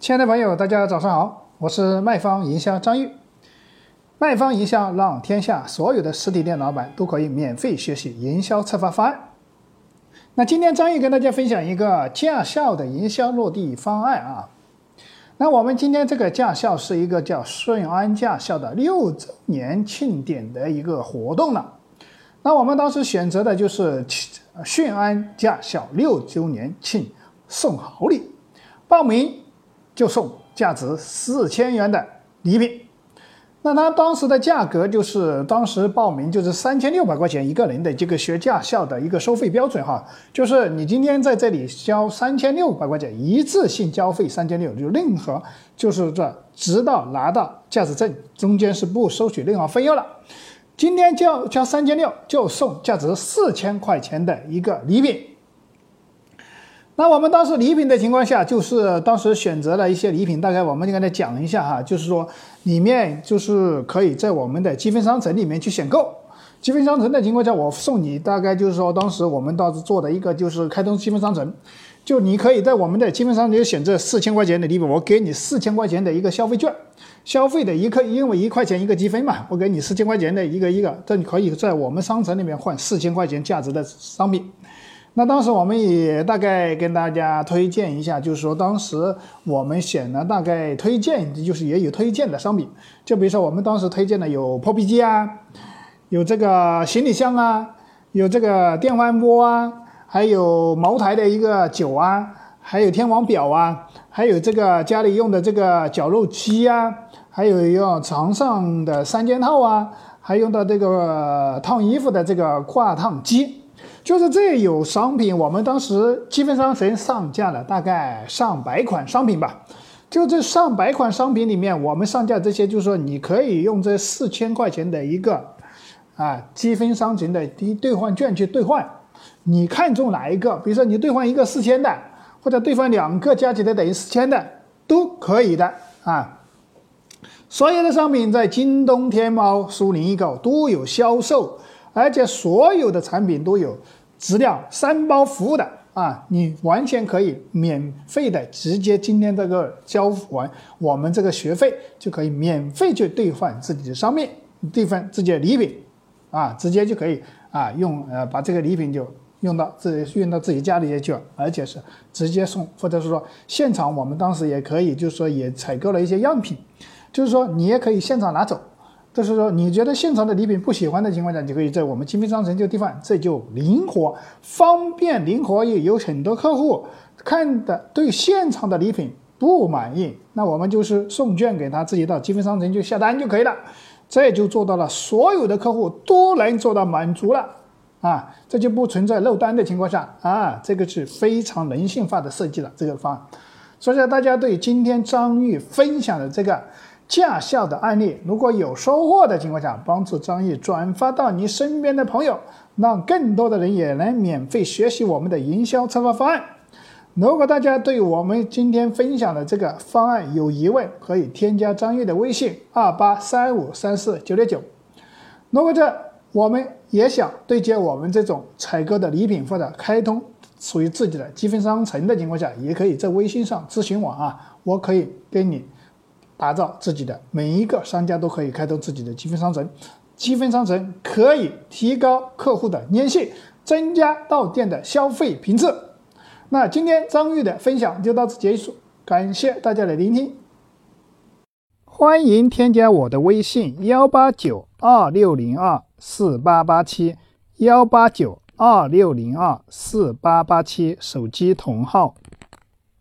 亲爱的朋友，大家早上好，我是卖方营销张玉。卖方营销让天下所有的实体店老板都可以免费学习营销策划方案。那今天张玉跟大家分享一个驾校的营销落地方案啊。那我们今天这个驾校是一个叫顺安驾校的六周年庆典的一个活动了。那我们当时选择的就是顺安驾校六周年庆送好礼，报名。就送价值四千元的礼品，那他当时的价格就是当时报名就是三千六百块钱一个人的这个学驾校的一个收费标准哈，就是你今天在这里交三千六百块钱一次性交费三千六，就任何就是这直到拿到驾驶证中间是不收取任何费用了，今天交交三千六就送价值四千块钱的一个礼品。那我们当时礼品的情况下，就是当时选择了一些礼品，大概我们就跟他讲一下哈，就是说里面就是可以在我们的积分商城里面去选购。积分商城的情况下，我送你大概就是说，当时我们当时做的一个就是开通积分商城，就你可以在我们的积分商城选择四千块钱的礼品，我给你四千块钱的一个消费券，消费的一克，因为一块钱一个积分嘛，我给你四千块钱的一个一个，这你可以在我们商城里面换四千块钱价值的商品。那当时我们也大概跟大家推荐一下，就是说当时我们选了大概推荐，就是也有推荐的商品，就比如说我们当时推荐的有破壁机啊，有这个行李箱啊，有这个电饭锅啊，还有茅台的一个酒啊，还有天王表啊，还有这个家里用的这个绞肉机啊，还有用床上的三件套啊，还用到这个烫衣服的这个挂烫机。就是这有商品，我们当时积分商城上架了大概上百款商品吧。就这上百款商品里面，我们上架这些，就是说你可以用这四千块钱的一个啊积分商城的第兑换券去兑换。你看中哪一个？比如说你兑换一个四千的，或者兑换两个加起来等于四千的，都可以的啊。所有的商品在京东、天猫、苏宁易购都有销售。而且所有的产品都有质量三包服务的啊，你完全可以免费的直接今天这个交完我们这个学费就可以免费去兑换自己的商品，兑换自己的礼品，啊，直接就可以啊用呃把这个礼品就用到自己运到自己家里去，而且是直接送，或者是说现场我们当时也可以就是说也采购了一些样品，就是说你也可以现场拿走。就是说，你觉得现场的礼品不喜欢的情况下，你可以在我们金品商城就兑换，这就灵活、方便、灵活。也有很多客户看的对现场的礼品不满意，那我们就是送券给他，自己到积分商城就下单就可以了。这就做到了所有的客户都能做到满足了啊，这就不存在漏单的情况下啊，这个是非常人性化的设计了这个方案。所以说，大家对今天张玉分享的这个。驾校的案例，如果有收获的情况下，帮助张毅转发到你身边的朋友，让更多的人也能免费学习我们的营销策划方案。如果大家对我们今天分享的这个方案有疑问，可以添加张毅的微信二八三五三四九六九。如果这我们也想对接我们这种采购的礼品或者开通属于自己的积分商城的情况下，也可以在微信上咨询我啊，我可以跟你。打造自己的每一个商家都可以开通自己的积分商城，积分商城可以提高客户的粘性，增加到店的消费频次。那今天张玉的分享就到此结束，感谢大家的聆听，欢迎添加我的微信幺八九二六零二四八八七幺八九二六零二四八八七手机同号。